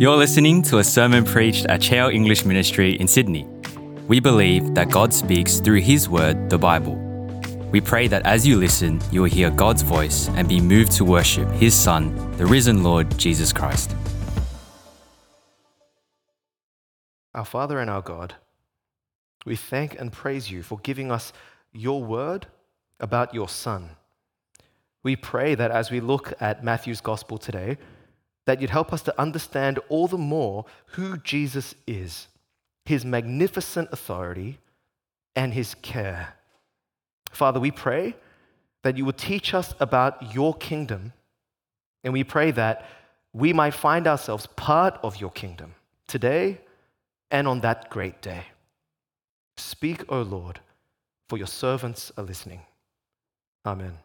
You're listening to a sermon preached at Cheil English Ministry in Sydney. We believe that God speaks through His Word, the Bible. We pray that as you listen, you will hear God's voice and be moved to worship His Son, the risen Lord Jesus Christ. Our Father and our God, we thank and praise you for giving us your word about your Son. We pray that as we look at Matthew's Gospel today, that you'd help us to understand all the more who Jesus is, his magnificent authority, and his care. Father, we pray that you would teach us about your kingdom, and we pray that we might find ourselves part of your kingdom today and on that great day. Speak, O Lord, for your servants are listening. Amen.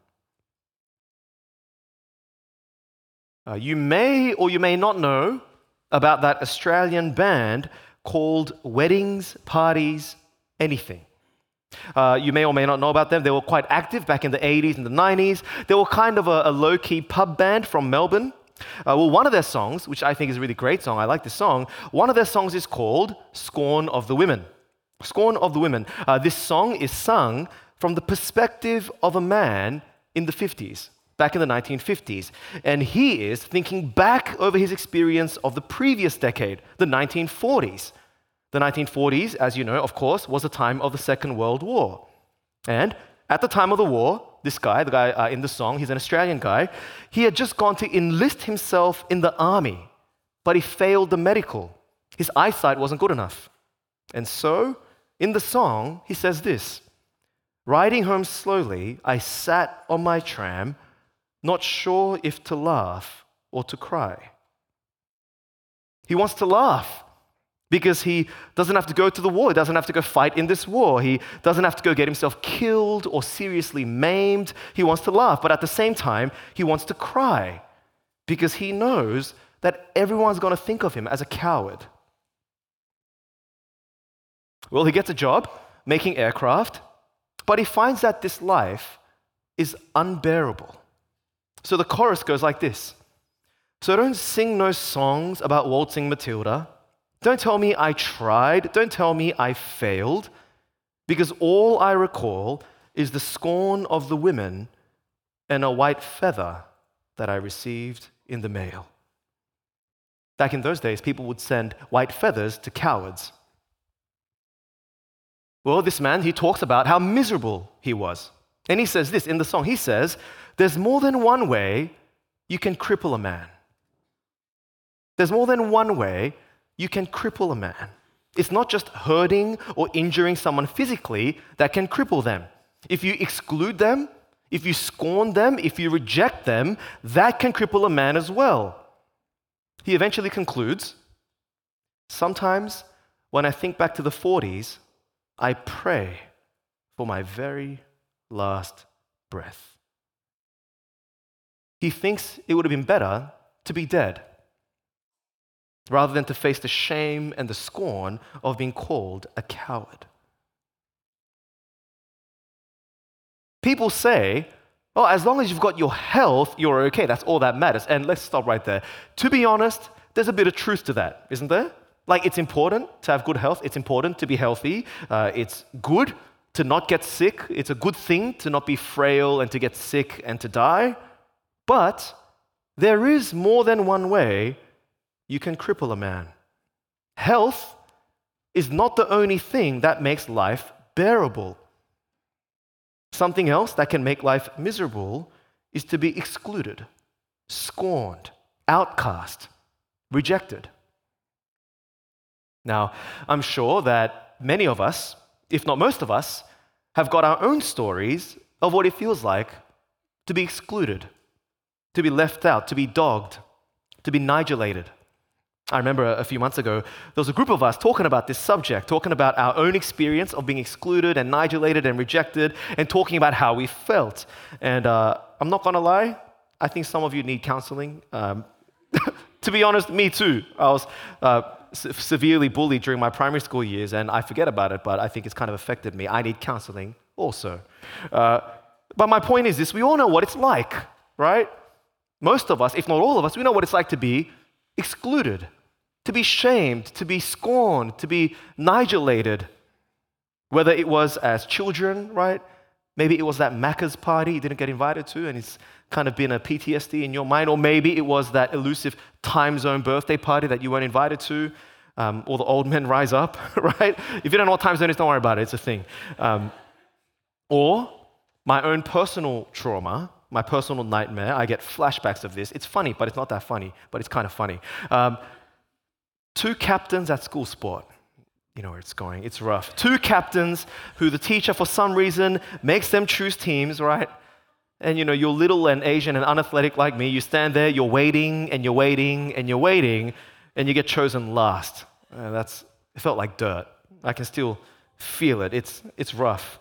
Uh, you may or you may not know about that Australian band called Weddings, Parties, Anything. Uh, you may or may not know about them. They were quite active back in the 80s and the 90s. They were kind of a, a low key pub band from Melbourne. Uh, well, one of their songs, which I think is a really great song, I like this song, one of their songs is called Scorn of the Women. Scorn of the Women. Uh, this song is sung from the perspective of a man in the 50s back in the 1950s. And he is thinking back over his experience of the previous decade, the 1940s. The 1940s, as you know, of course, was the time of the Second World War. And at the time of the war, this guy, the guy uh, in the song, he's an Australian guy, he had just gone to enlist himself in the army, but he failed the medical. His eyesight wasn't good enough. And so, in the song, he says this Riding home slowly, I sat on my tram not sure if to laugh or to cry. He wants to laugh because he doesn't have to go to the war. He doesn't have to go fight in this war. He doesn't have to go get himself killed or seriously maimed. He wants to laugh, but at the same time, he wants to cry because he knows that everyone's going to think of him as a coward. Well, he gets a job making aircraft, but he finds that this life is unbearable. So the chorus goes like this So don't sing no songs about waltzing Matilda. Don't tell me I tried. Don't tell me I failed. Because all I recall is the scorn of the women and a white feather that I received in the mail. Back in those days, people would send white feathers to cowards. Well, this man, he talks about how miserable he was. And he says this in the song. He says, there's more than one way you can cripple a man. There's more than one way you can cripple a man. It's not just hurting or injuring someone physically that can cripple them. If you exclude them, if you scorn them, if you reject them, that can cripple a man as well. He eventually concludes Sometimes when I think back to the 40s, I pray for my very last breath he thinks it would have been better to be dead rather than to face the shame and the scorn of being called a coward. People say, oh, as long as you've got your health, you're okay. That's all that matters. And let's stop right there. To be honest, there's a bit of truth to that, isn't there? Like, it's important to have good health, it's important to be healthy, uh, it's good to not get sick, it's a good thing to not be frail and to get sick and to die. But there is more than one way you can cripple a man. Health is not the only thing that makes life bearable. Something else that can make life miserable is to be excluded, scorned, outcast, rejected. Now, I'm sure that many of us, if not most of us, have got our own stories of what it feels like to be excluded, to be left out, to be dogged, to be nigelated. I remember a few months ago, there was a group of us talking about this subject, talking about our own experience of being excluded and nigelated and rejected, and talking about how we felt. And uh, I'm not gonna lie, I think some of you need counseling. Um, to be honest, me too. I was uh, severely bullied during my primary school years, and I forget about it, but I think it's kind of affected me. I need counseling also. Uh, but my point is this we all know what it's like, right? Most of us, if not all of us, we know what it's like to be excluded, to be shamed, to be scorned, to be nigelated. Whether it was as children, right? Maybe it was that Macca's party you didn't get invited to, and it's kind of been a PTSD in your mind. Or maybe it was that elusive Timezone birthday party that you weren't invited to. Um, or the old men rise up, right? If you don't know what Timezone is, don't worry about it, it's a thing. Um, or my own personal trauma, my personal nightmare, I get flashbacks of this. It's funny, but it's not that funny, but it's kind of funny. Um, two captains at school sport. You know where it's going. It's rough. Two captains who the teacher, for some reason, makes them choose teams, right? And you know, you're little and Asian and unathletic like me. You stand there, you're waiting and you're waiting and you're waiting, and you get chosen last. Uh, that's, it felt like dirt. I can still feel it. It's, it's rough.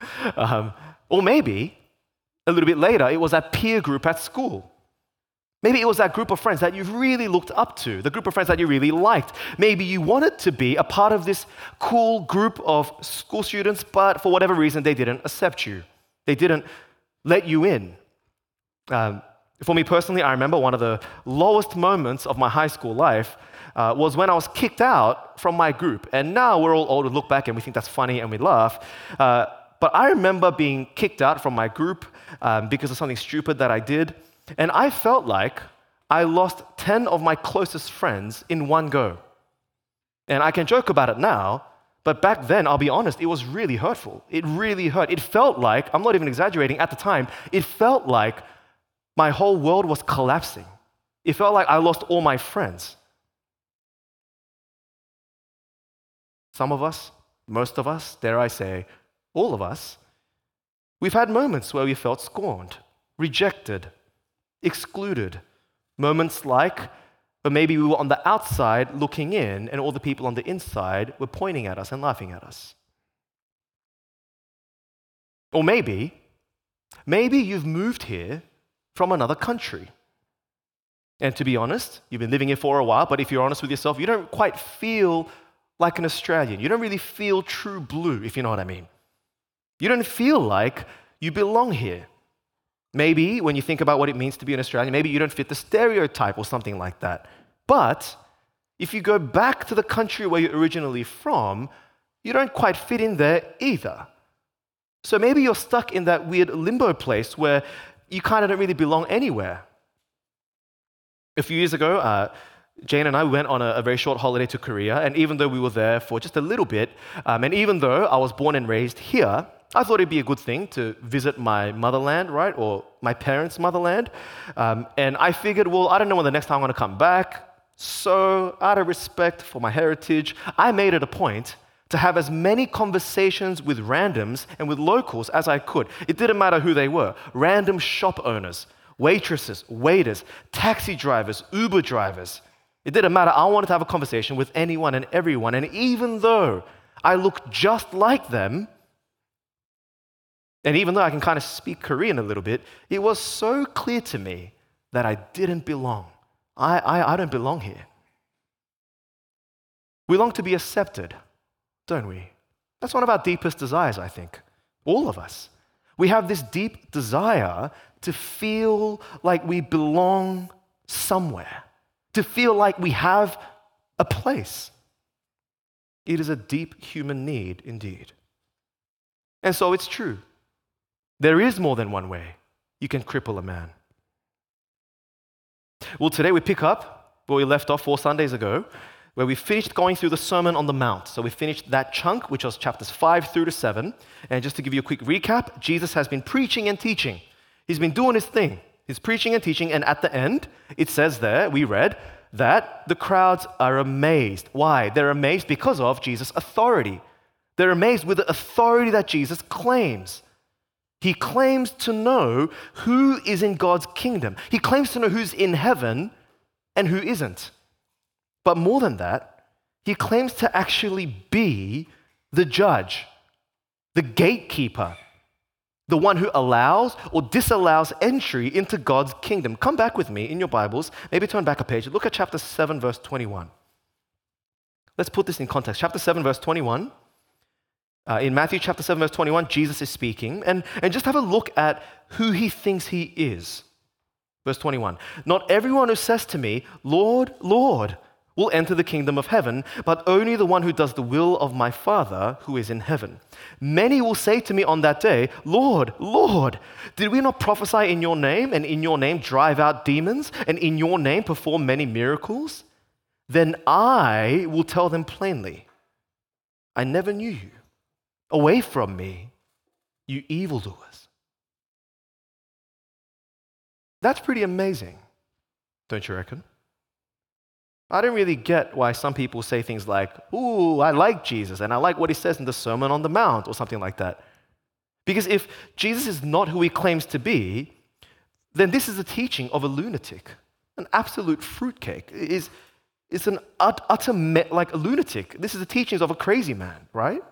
Um, or maybe a little bit later, it was that peer group at school. Maybe it was that group of friends that you've really looked up to, the group of friends that you really liked. Maybe you wanted to be a part of this cool group of school students, but for whatever reason, they didn't accept you. They didn't let you in. Um, for me personally, I remember one of the lowest moments of my high school life uh, was when I was kicked out from my group. And now we're all old to look back and we think that's funny and we laugh. Uh, but I remember being kicked out from my group um, because of something stupid that I did. And I felt like I lost 10 of my closest friends in one go. And I can joke about it now, but back then, I'll be honest, it was really hurtful. It really hurt. It felt like, I'm not even exaggerating, at the time, it felt like my whole world was collapsing. It felt like I lost all my friends. Some of us, most of us, dare I say, all of us, we've had moments where we felt scorned, rejected, excluded. Moments like, or maybe we were on the outside looking in, and all the people on the inside were pointing at us and laughing at us. Or maybe, maybe you've moved here from another country. And to be honest, you've been living here for a while, but if you're honest with yourself, you don't quite feel like an Australian. You don't really feel true blue, if you know what I mean. You don't feel like you belong here. Maybe when you think about what it means to be an Australian, maybe you don't fit the stereotype or something like that. But if you go back to the country where you're originally from, you don't quite fit in there either. So maybe you're stuck in that weird limbo place where you kind of don't really belong anywhere. A few years ago, uh, Jane and I went on a, a, very short holiday to Korea, and even though we were there for just a little bit, um, and even though I was born and raised here, I thought it'd be a good thing to visit my motherland, right, or my parents' motherland. Um, and I figured, well, I don't know when the next time I'm going to come back. So, out of respect for my heritage, I made it a point to have as many conversations with randoms and with locals as I could. It didn't matter who they were random shop owners, waitresses, waiters, taxi drivers, Uber drivers. It didn't matter. I wanted to have a conversation with anyone and everyone. And even though I looked just like them, and even though I can kind of speak Korean a little bit, it was so clear to me that I didn't belong. I, I, I don't belong here. We long to be accepted, don't we? That's one of our deepest desires, I think. All of us. We have this deep desire to feel like we belong somewhere, to feel like we have a place. It is a deep human need indeed. And so it's true. There is more than one way you can cripple a man. Well, today we pick up where we left off four Sundays ago, where we finished going through the Sermon on the Mount. So we finished that chunk, which was chapters 5 through to 7. And just to give you a quick recap, Jesus has been preaching and teaching. He's been doing his thing. He's preaching and teaching. And at the end, it says there, we read, that the crowds are amazed. Why? They're amazed because of Jesus' authority. They're amazed with the authority that Jesus claims. He claims to know who is in God's kingdom. He claims to know who's in heaven and who isn't. But more than that, he claims to actually be the judge, the gatekeeper, the one who allows or disallows entry into God's kingdom. Come back with me in your Bibles. Maybe turn back a page. Look at chapter 7, verse 21. Let's put this in context. Chapter 7, verse 21 uh, in Matthew chapter 7, verse 21, Jesus is speaking, and, and just have a look at who he thinks he is. Verse 21 Not everyone who says to me, Lord, Lord, will enter the kingdom of heaven, but only the one who does the will of my Father who is in heaven. Many will say to me on that day, Lord, Lord, did we not prophesy in your name, and in your name drive out demons, and in your name perform many miracles? Then I will tell them plainly, I never knew you. Away from me, you evildoers. That's pretty amazing, don't you reckon? I don't really get why some people say things like, Ooh, I like Jesus and I like what he says in the Sermon on the Mount or something like that. Because if Jesus is not who he claims to be, then this is a teaching of a lunatic, an absolute fruitcake. It is it's an utter, like a lunatic. This is the teachings of a crazy man, right?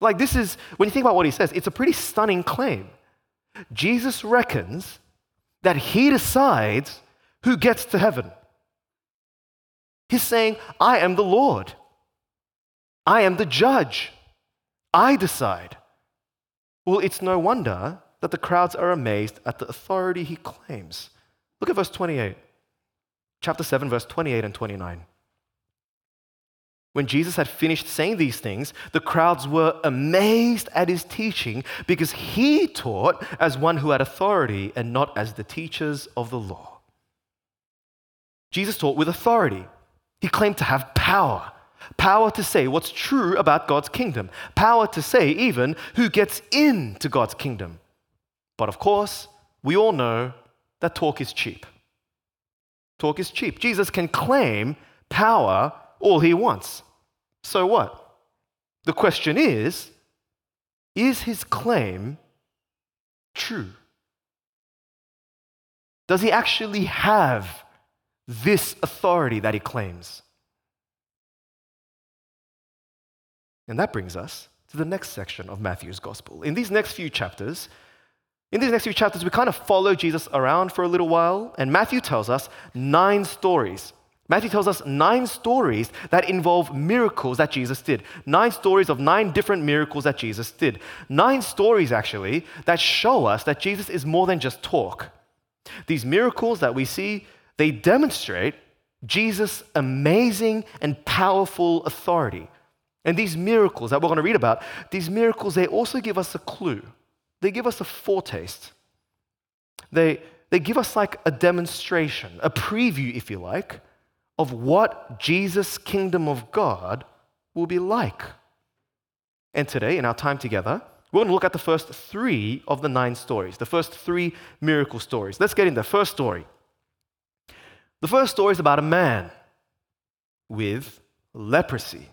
Like this is when you think about what he says, it's a pretty stunning claim. Jesus reckons that he decides who gets to heaven. He's saying, I am the Lord. I am the judge. I decide. Well, it's no wonder that the crowds are amazed at the authority he claims. Look at verse 28, chapter 7, verse 28 and 29. When Jesus had finished saying these things, the crowds were amazed at his teaching because he taught as one who had authority and not as the teachers of the law. Jesus taught with authority. He claimed to have power power to say what's true about God's kingdom, power to say even who gets into God's kingdom. But of course, we all know that talk is cheap. Talk is cheap. Jesus can claim power all he wants. So what? The question is is his claim true? Does he actually have this authority that he claims. And that brings us to the next section of Matthew's gospel. In these next few chapters, in these next few chapters, we kind of follow Jesus around for a little while, and Matthew tells us nine stories. Matthew tells us nine stories that involve miracles that Jesus did. Nine stories of nine different miracles that Jesus did. Nine stories, actually, that show us that Jesus is more than just talk. These miracles that we see they demonstrate Jesus' amazing and powerful authority. And these miracles that we're going to read about, these miracles, they also give us a clue. They give us a foretaste. They, they give us like a demonstration, a preview, if you like, of what Jesus' kingdom of God will be like. And today, in our time together, we're going to look at the first three of the nine stories, the first three miracle stories. Let's get in the first story the first story is about a man with leprosy.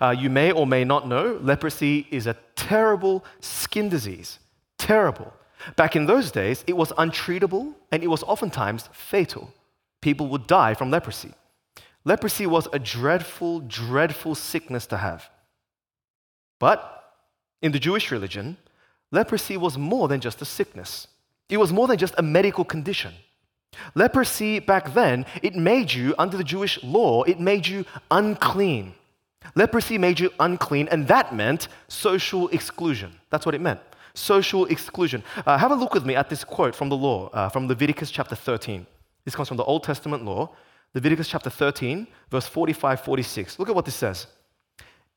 Uh, you may or may not know leprosy is a terrible skin disease. Terrible. Back in those days, it was untreatable and it was oftentimes fatal. People would die from leprosy. Leprosy was a dreadful, dreadful sickness to have. But in the Jewish religion, leprosy was more than just a sickness, it was more than just a medical condition. Leprosy back then, it made you, under the Jewish law, it made you unclean. Leprosy made you unclean, and that meant social exclusion. That's what it meant. Social exclusion. Uh, have a look with me at this quote from the law, uh, from Leviticus chapter 13. This comes from the Old Testament law, Leviticus chapter 13, verse 45 46. Look at what this says.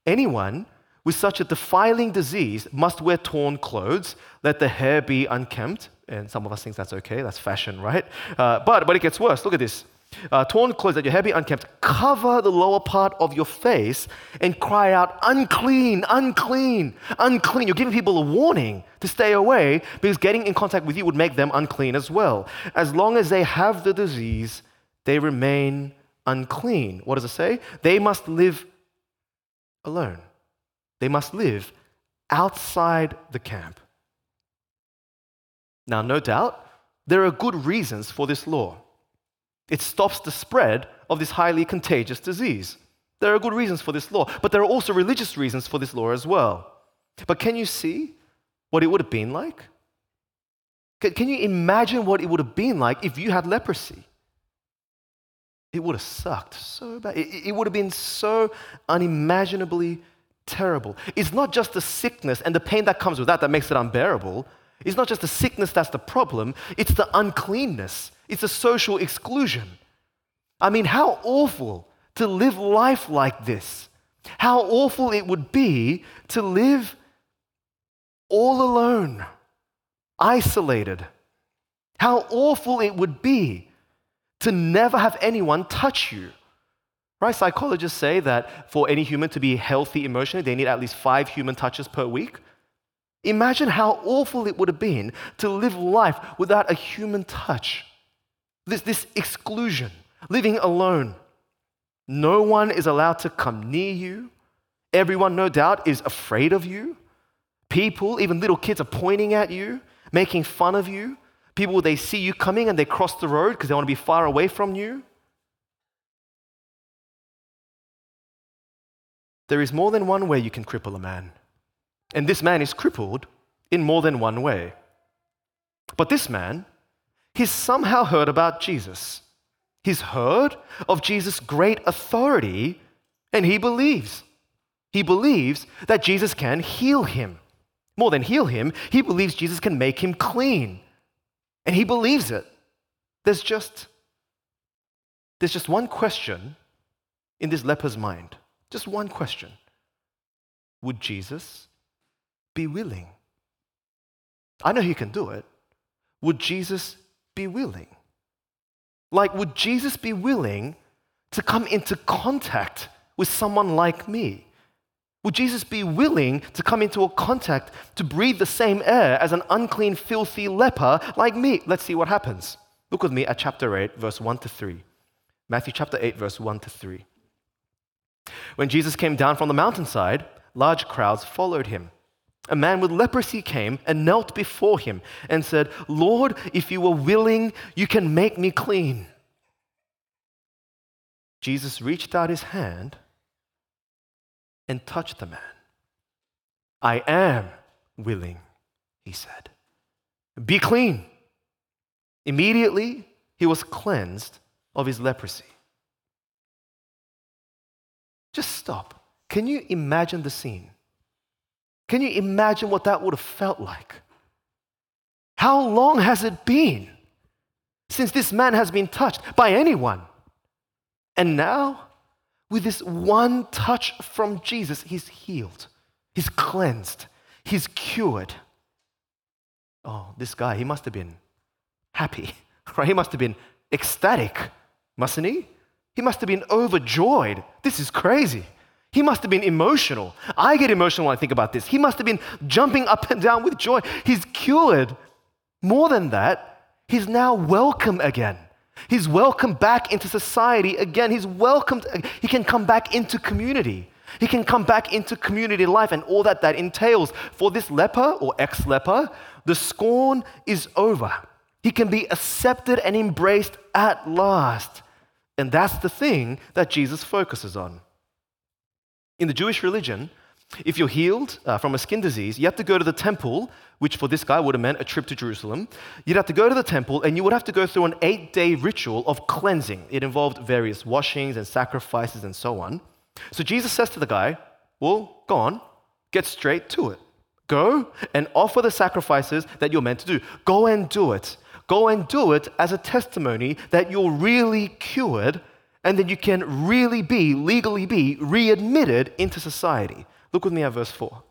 Anyone with such a defiling disease must wear torn clothes, let the hair be unkempt, and some of us think that's okay, that's fashion, right? Uh, but, but it gets worse. Look at this. Uh, torn clothes that your hair be unkempt, cover the lower part of your face and cry out, unclean, unclean, unclean. You're giving people a warning to stay away because getting in contact with you would make them unclean as well. As long as they have the disease, they remain unclean. What does it say? They must live alone, they must live outside the camp. Now, no doubt, there are good reasons for this law. It stops the spread of this highly contagious disease. There are good reasons for this law, but there are also religious reasons for this law as well. But can you see what it would have been like? Can you imagine what it would have been like if you had leprosy? It would have sucked so bad. It, would have been so unimaginably terrible. It's not just the sickness and the pain that comes with that that makes it unbearable. It's not just the sickness that's the problem, it's the uncleanness, it's a social exclusion. I mean, how awful to live life like this. How awful it would be to live all alone, isolated. How awful it would be to never have anyone touch you. Right? Psychologists say that for any human to be healthy emotionally, they need at least five human touches per week. Imagine how awful it would have been to live life without a human touch. This, this exclusion, living alone. No one is allowed to come near you. Everyone, no doubt, is afraid of you. People, even little kids, are pointing at you, making fun of you. People, they see you coming and they cross the road because they want to be far away from you. There is more than one way you can cripple a man. And this man is crippled in more than one way. But this man, he's somehow heard about Jesus. He's heard of Jesus' great authority and he believes. He believes that Jesus can heal him. More than heal him, he believes Jesus can make him clean. And he believes it. There's just there's just one question in this leper's mind. Just one question. Would Jesus be willing? I know he can do it. Would Jesus be willing? Like, would Jesus be willing to come into contact with someone like me? Would Jesus be willing to come into a contact to breathe the same air as an unclean, filthy leper like me? Let's see what happens. Look with me at chapter 8, verse 1 to 3. Matthew chapter 8, verse 1 to 3. When Jesus came down from the mountainside, large crowds followed him. A man with leprosy came and knelt before him and said, Lord, if you are willing, you can make me clean. Jesus reached out his hand and touched the man. I am willing, he said. Be clean. Immediately, he was cleansed of his leprosy. Just stop. Can you imagine the scene? Can you imagine what that would have felt like? How long has it been since this man has been touched by anyone? And now, with this one touch from Jesus, he's healed, he's cleansed, he's cured. Oh, this guy, he must have been happy, right? He must have been ecstatic, mustn't he? He must have been overjoyed. This is crazy. He must have been emotional. I get emotional when I think about this. He must have been jumping up and down with joy. He's cured. More than that, he's now welcome again. He's welcome back into society again. He's welcomed. He can come back into community. He can come back into community life and all that that entails. For this leper or ex leper, the scorn is over. He can be accepted and embraced at last. And that's the thing that Jesus focuses on. In the Jewish religion, if you're healed uh, from a skin disease, you have to go to the temple, which for this guy would have meant a trip to Jerusalem. You'd have to go to the temple and you would have to go through an eight day ritual of cleansing. It involved various washings and sacrifices and so on. So Jesus says to the guy, Well, go on, get straight to it. Go and offer the sacrifices that you're meant to do. Go and do it. Go and do it as a testimony that you're really cured and then you can really be, legally be, readmitted into society. Look with me at verse 4.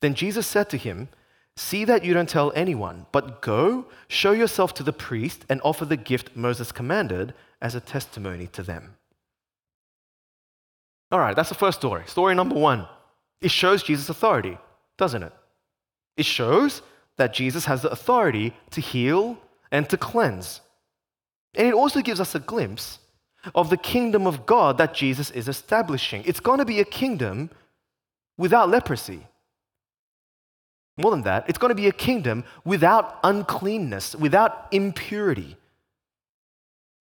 Then Jesus said to him, See that you don't tell anyone, but go, show yourself to the priest, and offer the gift Moses commanded as a testimony to them. All right, that's the first story. Story number one. It shows Jesus' authority, doesn't it? It shows that Jesus has the authority to heal and to cleanse. And it also gives us a glimpse of the kingdom of God that Jesus is establishing. It's going to be a kingdom without leprosy. More than that, it's going to be a kingdom without uncleanness, without impurity.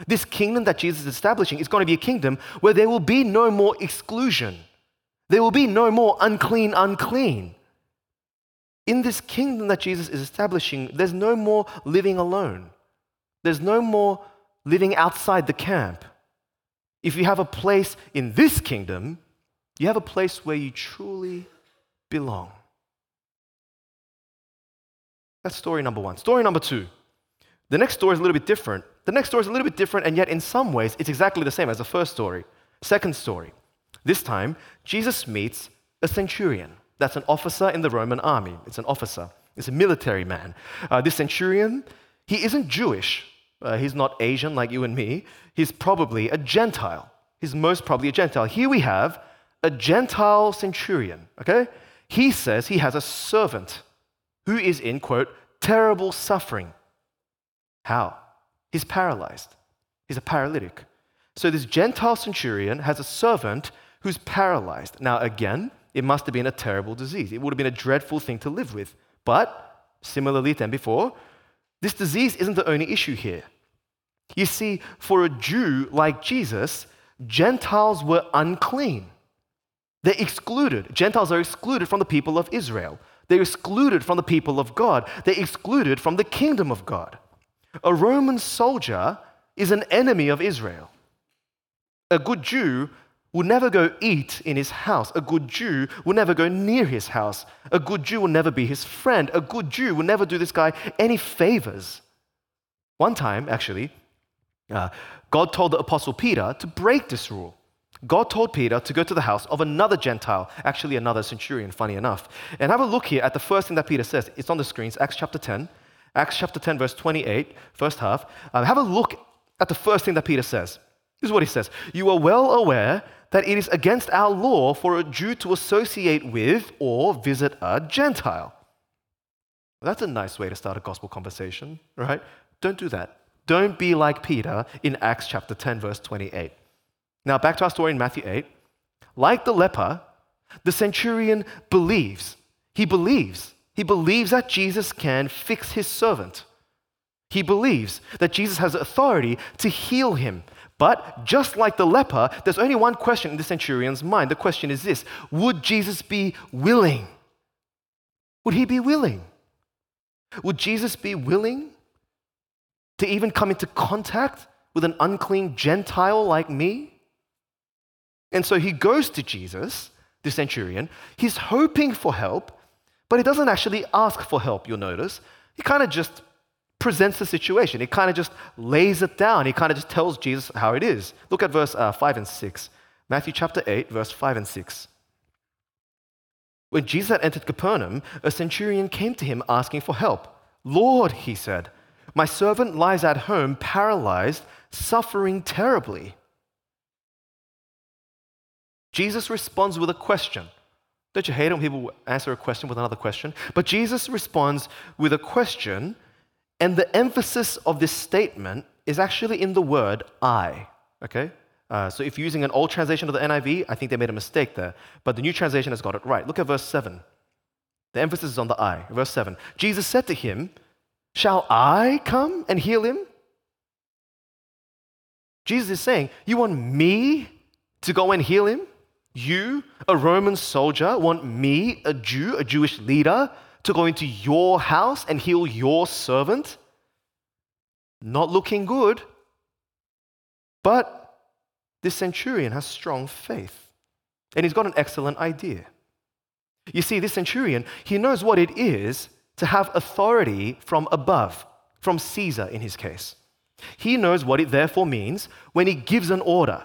This kingdom that Jesus is establishing is going to be a kingdom where there will be no more exclusion. There will be no more unclean, unclean. In this kingdom that Jesus is establishing, there's no more living alone. There's no more living outside the camp. If you have a place in this kingdom, you have a place where you truly belong. That's story number one. Story number two The next story is a little bit different. The next story is a little bit different, and yet in some ways, it's exactly the same as the first story. Second story. This time, Jesus meets a centurion. That's an officer in the Roman army. It's an officer, it's a military man. Uh, this centurion, he isn't Jewish. Uh, he's not Asian like you and me. He's probably a Gentile. He's most probably a Gentile. Here we have a Gentile centurion, okay? He says he has a servant who is in, quote, terrible suffering. How? He's paralyzed. He's a paralytic. So this Gentile centurion has a servant who's paralyzed. Now, again, it must have been a terrible disease. It would have been a dreadful thing to live with. But, similarly than before, this disease isn't the only issue here. You see, for a Jew like Jesus, Gentiles were unclean. They're excluded. Gentiles are excluded from the people of Israel. They're excluded from the people of God. They're excluded from the kingdom of God. A Roman soldier is an enemy of Israel. A good Jew will never go eat in his house. A good Jew will never go near his house. A good Jew will never be his friend. A good Jew will never do this guy any favors. One time, actually, uh, God told the Apostle Peter to break this rule. God told Peter to go to the house of another Gentile, actually another centurion, funny enough. And have a look here at the first thing that Peter says. It's on the screens, Acts chapter 10. Acts chapter 10, verse 28, first half. Uh, have a look at the first thing that Peter says. This is what he says You are well aware that it is against our law for a Jew to associate with or visit a Gentile. That's a nice way to start a gospel conversation, right? Don't do that. Don't be like Peter in Acts chapter 10, verse 28. Now, back to our story in Matthew 8. Like the leper, the centurion believes. He believes. He believes that Jesus can fix his servant. He believes that Jesus has authority to heal him. But just like the leper, there's only one question in the centurion's mind. The question is this Would Jesus be willing? Would he be willing? Would Jesus be willing to even come into contact with an unclean Gentile like me? And so he goes to Jesus, the centurion. He's hoping for help, but he doesn't actually ask for help, you'll notice. He kind of just presents the situation. He kind of just lays it down. He kind of just tells Jesus how it is. Look at verse uh, 5 and 6. Matthew chapter 8, verse 5 and 6. When Jesus had entered Capernaum, a centurion came to him asking for help. Lord, he said, my servant lies at home, paralyzed, suffering terribly. Jesus responds with a question. Don't you hate it when people answer a question with another question? But Jesus responds with a question, and the emphasis of this statement is actually in the word I. Okay? Uh, so if you're using an old translation of the NIV, I think they made a mistake there. But the new translation has got it right. Look at verse 7. The emphasis is on the I. Verse 7. Jesus said to him, Shall I come and heal him? Jesus is saying, You want me to go and heal him? You, a Roman soldier, want me, a Jew, a Jewish leader, to go into your house and heal your servant? Not looking good. But this centurion has strong faith, and he's got an excellent idea. You see, this centurion, he knows what it is to have authority from above, from Caesar in his case. He knows what it therefore means when he gives an order.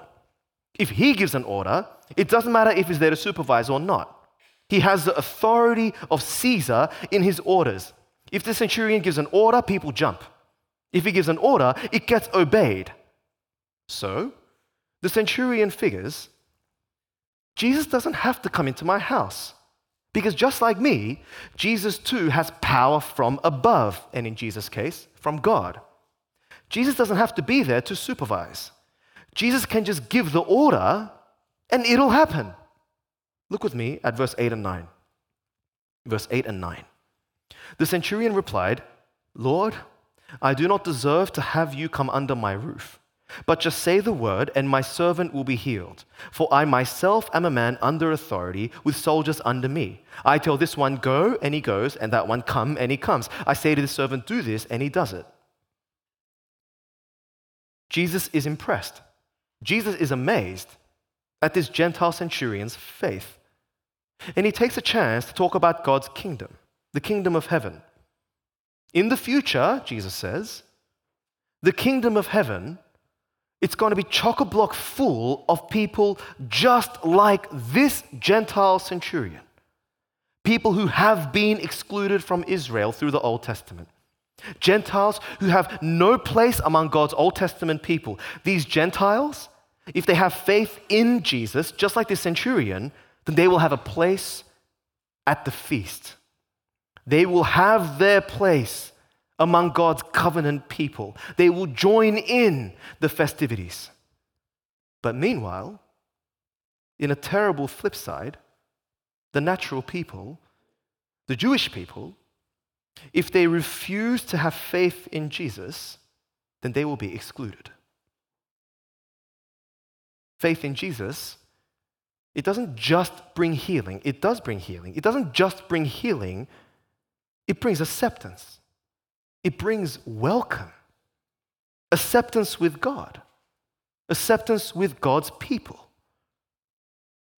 If he gives an order, it doesn't matter if he's there to supervise or not. He has the authority of Caesar in his orders. If the centurion gives an order, people jump. If he gives an order, it gets obeyed. So, the centurion figures Jesus doesn't have to come into my house. Because just like me, Jesus too has power from above, and in Jesus' case, from God. Jesus doesn't have to be there to supervise. Jesus can just give the order and it'll happen. Look with me at verse 8 and 9. Verse 8 and 9. The centurion replied, Lord, I do not deserve to have you come under my roof. But just say the word, and my servant will be healed. For I myself am a man under authority, with soldiers under me. I tell this one, Go, and he goes, and that one, Come, and he comes. I say to the servant, Do this, and he does it. Jesus is impressed. Jesus is amazed at this Gentile centurion's faith. And he takes a chance to talk about God's kingdom, the kingdom of heaven. In the future, Jesus says, the kingdom of heaven, it's going to be chock a block full of people just like this Gentile centurion. People who have been excluded from Israel through the Old Testament. Gentiles who have no place among God's Old Testament people. These Gentiles, if they have faith in Jesus, just like the centurion, then they will have a place at the feast. They will have their place among God's covenant people. They will join in the festivities. But meanwhile, in a terrible flip side, the natural people, the Jewish people, if they refuse to have faith in Jesus, then they will be excluded. Faith in Jesus, it doesn't just bring healing, it does bring healing. It doesn't just bring healing, it brings acceptance, it brings welcome, acceptance with God, acceptance with God's people.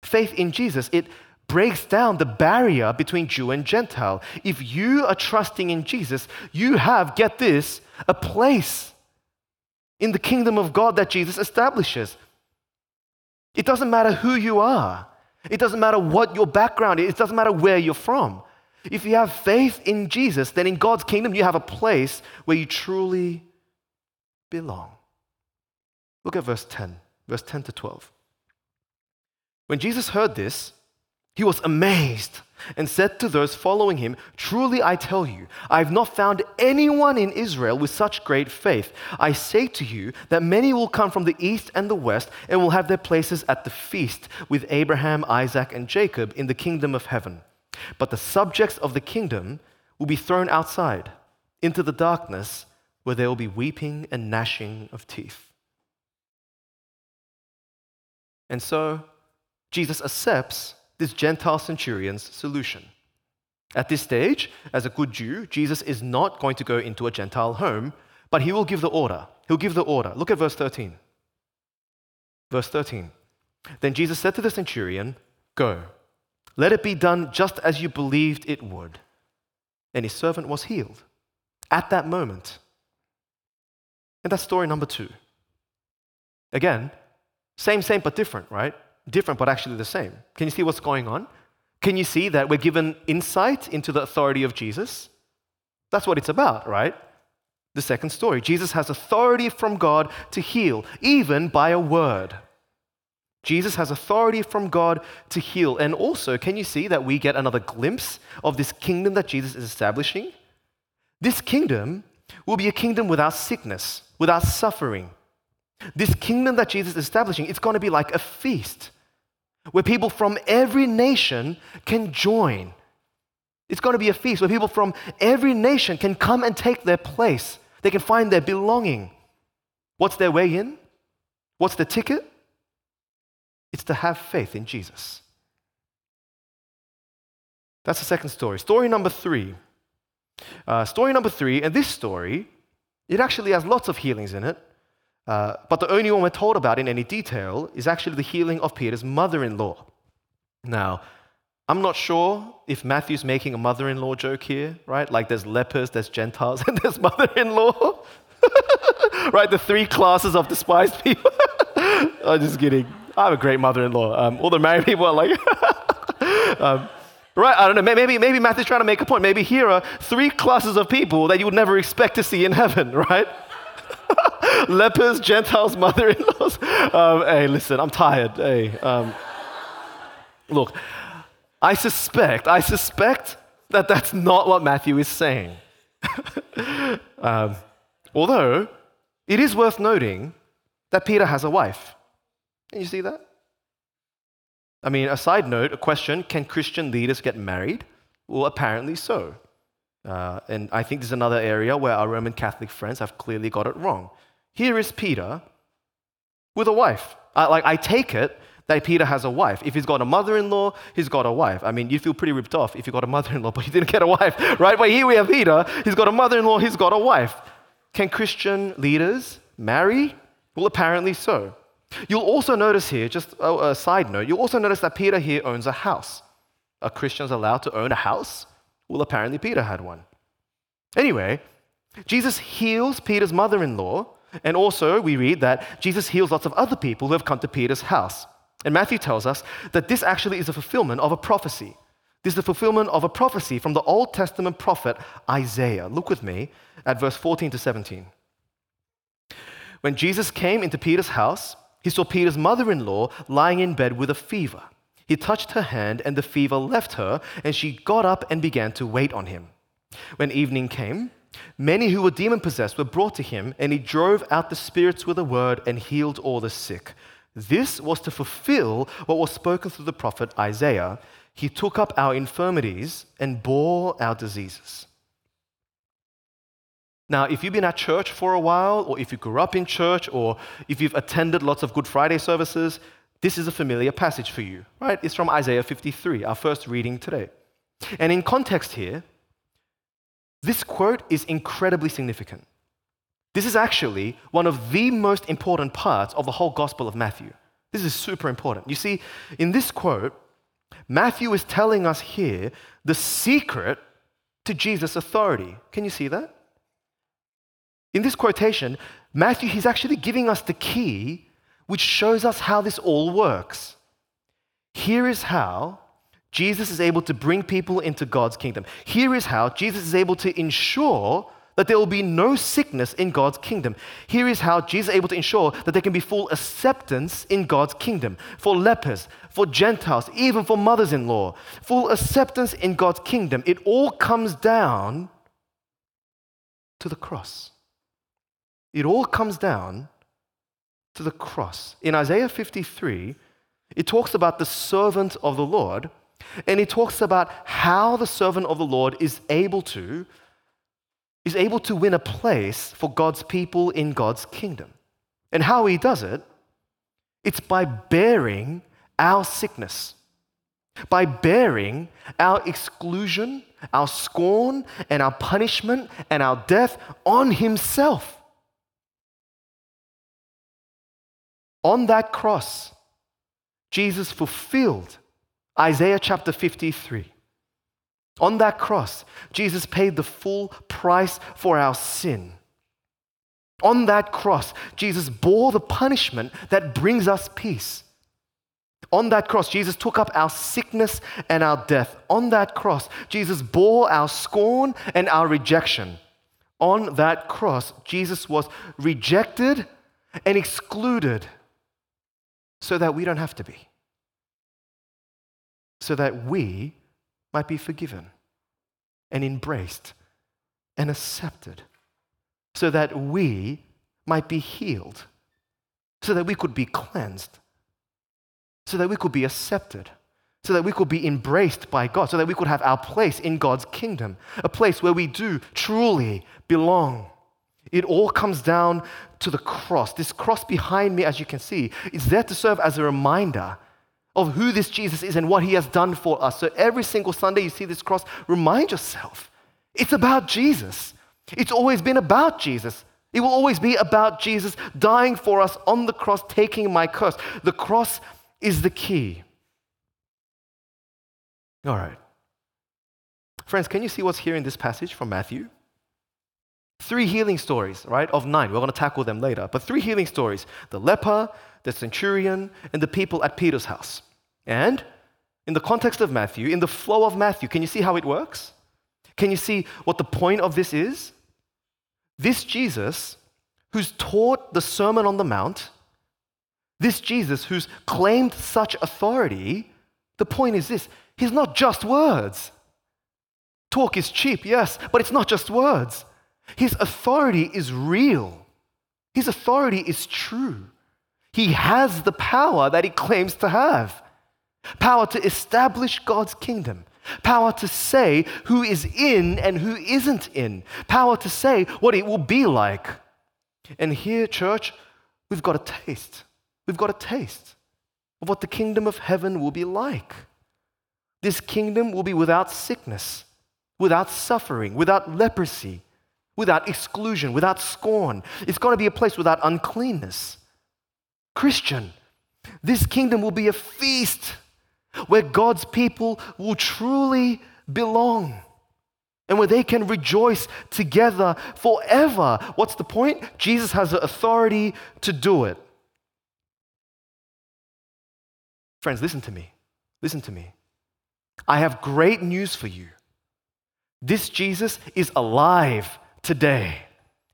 Faith in Jesus, it breaks down the barrier between Jew and Gentile. If you are trusting in Jesus, you have, get this, a place in the kingdom of God that Jesus establishes. It doesn't matter who you are, it doesn't matter what your background is, it doesn't matter where you're from. If you have faith in Jesus, then in God's kingdom, you have a place where you truly belong. Look at verse 10, verse 10 to 12. When Jesus heard this, he was amazed and said to those following him, Truly I tell you, I have not found anyone in Israel with such great faith. I say to you that many will come from the east and the west and will have their places at the feast with Abraham, Isaac, and Jacob in the kingdom of heaven. But the subjects of the kingdom will be thrown outside into the darkness where there will be weeping and gnashing of teeth. And so, Jesus accepts this Gentile centurion's solution. At this stage, as a good Jew, Jesus is not going to go into a Gentile home, but he will give the order. He'll give the order. Look at verse 13. Verse 13. Then Jesus said to the centurion, Go, let it be done just as you believed it would. And his servant was healed at that moment. And that's story number two. Again, same, same, but different, right? Different but actually the same. Can you see what's going on? Can you see that we're given insight into the authority of Jesus? That's what it's about, right? The second story. Jesus has authority from God to heal, even by a word. Jesus has authority from God to heal. And also, can you see that we get another glimpse of this kingdom that Jesus is establishing? This kingdom will be a kingdom without sickness, without suffering. This kingdom that Jesus is establishing, it's going to be like a feast where people from every nation can join. It's going to be a feast where people from every nation can come and take their place. They can find their belonging. What's their way in? What's the ticket? It's to have faith in Jesus. That's the second story. Story number three. Uh, story number three, and this story, it actually has lots of healings in it. Uh, but the only one we're told about in any detail is actually the healing of Peter's mother in law. Now, I'm not sure if Matthew's making a mother in law joke here, right? Like there's lepers, there's Gentiles, and there's mother in law. right? The three classes of despised people. I'm just kidding. I have a great mother in law. Um, all the married people are like, um, right? I don't know. Maybe, maybe Matthew's trying to make a point. Maybe here are three classes of people that you would never expect to see in heaven, right? Lepers, Gentiles, mother in laws. Um, hey, listen, I'm tired. Hey, um, look, I suspect, I suspect that that's not what Matthew is saying. um, although, it is worth noting that Peter has a wife. Can you see that? I mean, a side note, a question can Christian leaders get married? Well, apparently so. Uh, and I think there's another area where our Roman Catholic friends have clearly got it wrong. Here is Peter with a wife. I, like, I take it that Peter has a wife. If he's got a mother in law, he's got a wife. I mean, you feel pretty ripped off if you got a mother in law, but you didn't get a wife, right? But here we have Peter, he's got a mother in law, he's got a wife. Can Christian leaders marry? Well, apparently so. You'll also notice here, just a, a side note, you'll also notice that Peter here owns a house. Are Christians allowed to own a house? Well, apparently Peter had one. Anyway, Jesus heals Peter's mother in law And also, we read that Jesus heals lots of other people who have come to Peter's house. And Matthew tells us that this actually is a fulfillment of a prophecy. This is the fulfillment of a prophecy from the Old Testament prophet Isaiah. Look with me at verse 14 to 17. When Jesus came into Peter's house, he saw Peter's mother in law lying in bed with a fever. He touched her hand, and the fever left her, and she got up and began to wait on him. When evening came, many who were demon possessed were brought to him, and he drove out the spirits with a word and healed all the sick. This was to fulfill what was spoken through the prophet Isaiah. He took up our infirmities and bore our diseases. Now, if you've been at church for a while, or if you grew up in church, or if you've attended lots of Good Friday services, this is a familiar passage for you, right? It's from Isaiah 53, our first reading today. And in context here, this quote is incredibly significant. This is actually one of the most important parts of the whole Gospel of Matthew. This is super important. You see, in this quote, Matthew is telling us here the secret to Jesus' authority. Can you see that? In this quotation, Matthew, he's actually giving us the key which shows us how this all works. Here is how Jesus is able to bring people into God's kingdom. Here is how Jesus is able to ensure that there will be no sickness in God's kingdom. Here is how Jesus is able to ensure that there can be full acceptance in God's kingdom for lepers, for Gentiles, even for mothers in law. Full acceptance in God's kingdom. It all comes down to the cross. It all comes down to the cross. In Isaiah 53, it talks about the servant of the Lord and he talks about how the servant of the Lord is able to is able to win a place for God's people in God's kingdom. And how he does it, it's by bearing our sickness, by bearing our exclusion, our scorn, and our punishment and our death on himself. On that cross, Jesus fulfilled Isaiah chapter 53. On that cross, Jesus paid the full price for our sin. On that cross, Jesus bore the punishment that brings us peace. On that cross, Jesus took up our sickness and our death. On that cross, Jesus bore our scorn and our rejection. On that cross, Jesus was rejected and excluded so that we don't have to be so that we might be forgiven and embraced and accepted, so that we might be healed, so that we could be cleansed, so that we could be accepted, so that we could be embraced by God, so that we could have our place in God's kingdom, a place where we do truly belong. It all comes down to the cross. This cross behind me, as you can see, is there to serve as a reminder of who this Jesus is and what he has done for us. So every single Sunday you see this cross, remind yourself it's about Jesus. It's always been about Jesus. It will always be about Jesus dying for us on the cross, taking my curse. The cross is the key. All right. Friends, can you see what's here in this passage from Matthew? Three healing stories, right, of nine. We're going to tackle them later. But three healing stories the leper, the centurion, and the people at Peter's house. And in the context of Matthew, in the flow of Matthew, can you see how it works? Can you see what the point of this is? This Jesus, who's taught the Sermon on the Mount, this Jesus who's claimed such authority, the point is this he's not just words. Talk is cheap, yes, but it's not just words. His authority is real, his authority is true. He has the power that he claims to have power to establish God's kingdom, power to say who is in and who isn't in, power to say what it will be like. And here, church, we've got a taste. We've got a taste of what the kingdom of heaven will be like. This kingdom will be without sickness, without suffering, without leprosy, without exclusion, without scorn. It's going to be a place without uncleanness. Christian, this kingdom will be a feast where God's people will truly belong. and where they can rejoice together forever. What's the point? Jesus has the authority to do it. Friends, listen to me. Listen to me. I have great news for you. This Jesus is alive today.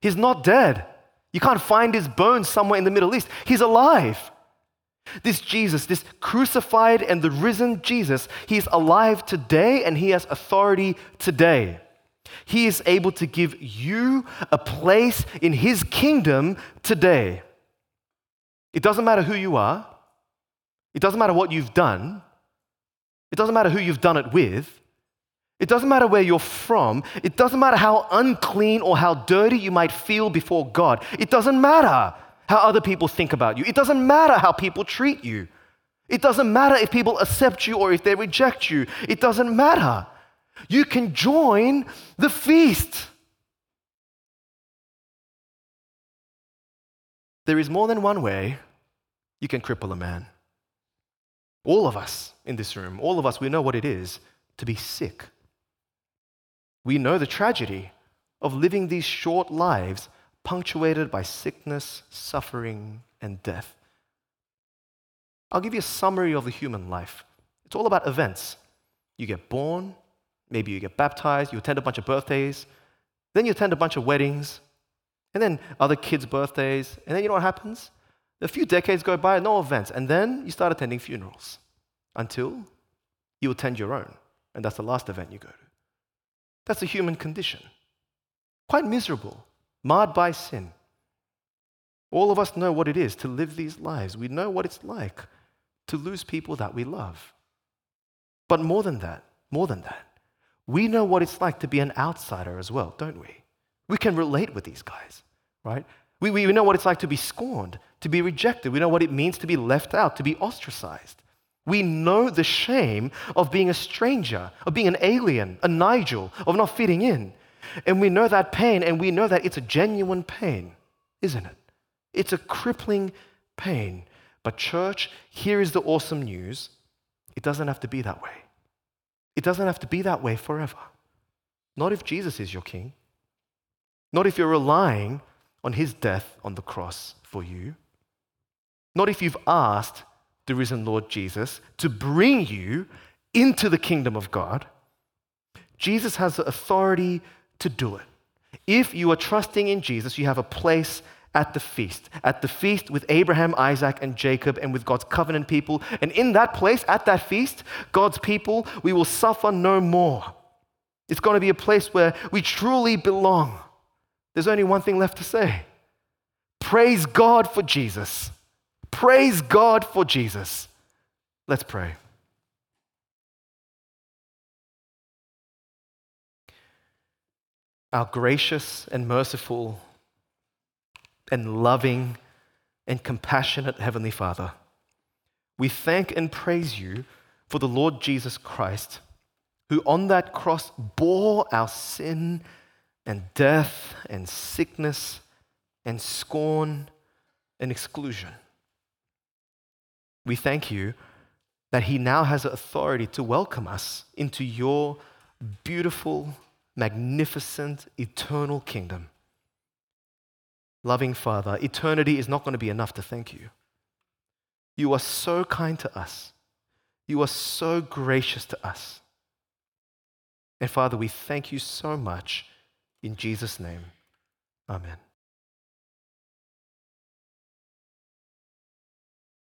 He's not dead. You can't find his bones somewhere in the Middle East. He's alive. This Jesus, this crucified and the risen Jesus, he is alive today and he has authority today. He is able to give you a place in his kingdom today. It doesn't matter who you are, it doesn't matter what you've done, it doesn't matter who you've done it with. It doesn't matter where you're from. It doesn't matter how unclean or how dirty you might feel before God. It doesn't matter how other people think about you. It doesn't matter how people treat you. It doesn't matter if people accept you or if they reject you. It doesn't matter. You can join the feast. There is more than one way you can cripple a man. All of us in this room, all of us, we know what it is to be sick. We know the tragedy of living these short lives punctuated by sickness, suffering, and death. I'll give you a summary of the human life. It's all about events. You get born, maybe you get baptized, you attend a bunch of birthdays, then you attend a bunch of weddings, and then other kids' birthdays, and then you know what happens? A few decades go by, no events, and then you start attending funerals until you attend your own, and that's the last event you go to. That's the human condition. Quite miserable, marred by sin. All of us know what it is to live these lives. We know what it's like to lose people that we love. But more than that, more than that, we know what it's like to be an outsider as well, don't we? We can relate with these guys, right? We, we know what it's like to be scorned, to be rejected. We know what it means to be left out, to be ostracized. We know the shame of being a stranger, of being an alien, a Nigel, of not fitting in. And we know that pain, and we know that it's a genuine pain, isn't it? It's a crippling pain. But, church, here is the awesome news it doesn't have to be that way. It doesn't have to be that way forever. Not if Jesus is your king. Not if you're relying on his death on the cross for you. Not if you've asked the risen Lord Jesus to bring you into the kingdom of God, Jesus has the authority to do it. If you are trusting in Jesus, you have a place at the feast, at the feast with Abraham, Isaac, and Jacob, and with God's covenant people. And in that place, at that feast, God's people, we will suffer no more. It's going to be a place where we truly belong. There's only one thing left to say praise God for Jesus. Praise God for Jesus. Let's pray. Our gracious and merciful and loving and compassionate Heavenly Father, we thank and praise you for the Lord Jesus Christ, who on that cross bore our sin and death and sickness and scorn and exclusion. We thank you that He now has authority to welcome us into your beautiful, magnificent, eternal kingdom. Loving Father, eternity is not going to be enough to thank you. You are so kind to us. You are so gracious to us. And Father, we thank you so much. In Jesus' name, amen.